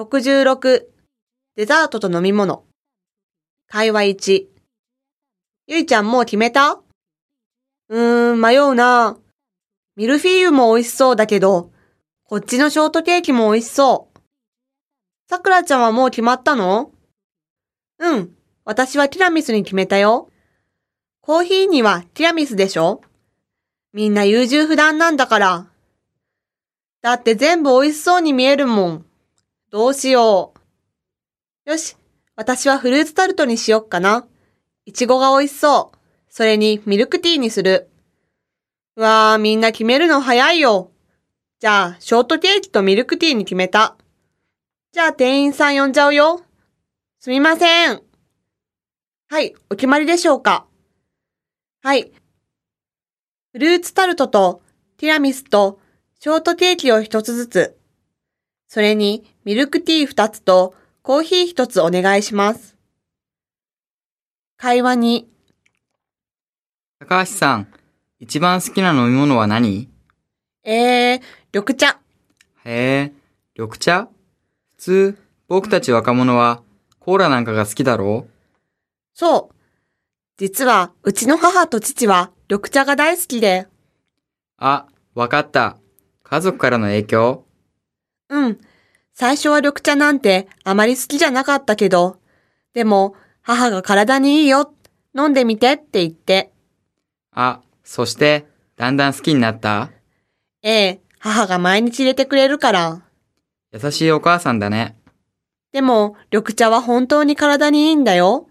66デザートと飲み物会話1ゆいちゃんもう決めた？うーん、迷うな。ミルフィーユも美味しそうだけど、こっちのショートケーキも美味しそう。さくらちゃんはもう決まったの？うん、私はティラミスに決めたよ。コーヒーにはティラミスでしょ？みんな優柔不断なんだから。だって全部美味しそうに見えるもん。どうしよう。よし、私はフルーツタルトにしよっかな。いちごが美味しそう。それにミルクティーにする。うわー、みんな決めるの早いよ。じゃあ、ショートケーキとミルクティーに決めた。じゃあ、店員さん呼んじゃうよ。すみません。はい、お決まりでしょうか。はい。フルーツタルトとティラミスとショートケーキを一つずつ。それにミルクティー二つとコーヒー一つお願いします。会話に、高橋さん、一番好きな飲み物は何？えー、緑茶。へえ、緑茶？普通、僕たち若者はコーラなんかが好きだろう？そう。実は、うちの母と父は緑茶が大好きで。あ、わかった。家族からの影響？うん。最初は緑茶なんてあまり好きじゃなかったけど、でも母が体にいいよ、飲んでみてって言って、あ、そして、だんだん好きになった？ええ、母が毎日入れてくれるから。優しいお母さんだね。でも緑茶は本当に体にいいんだよ。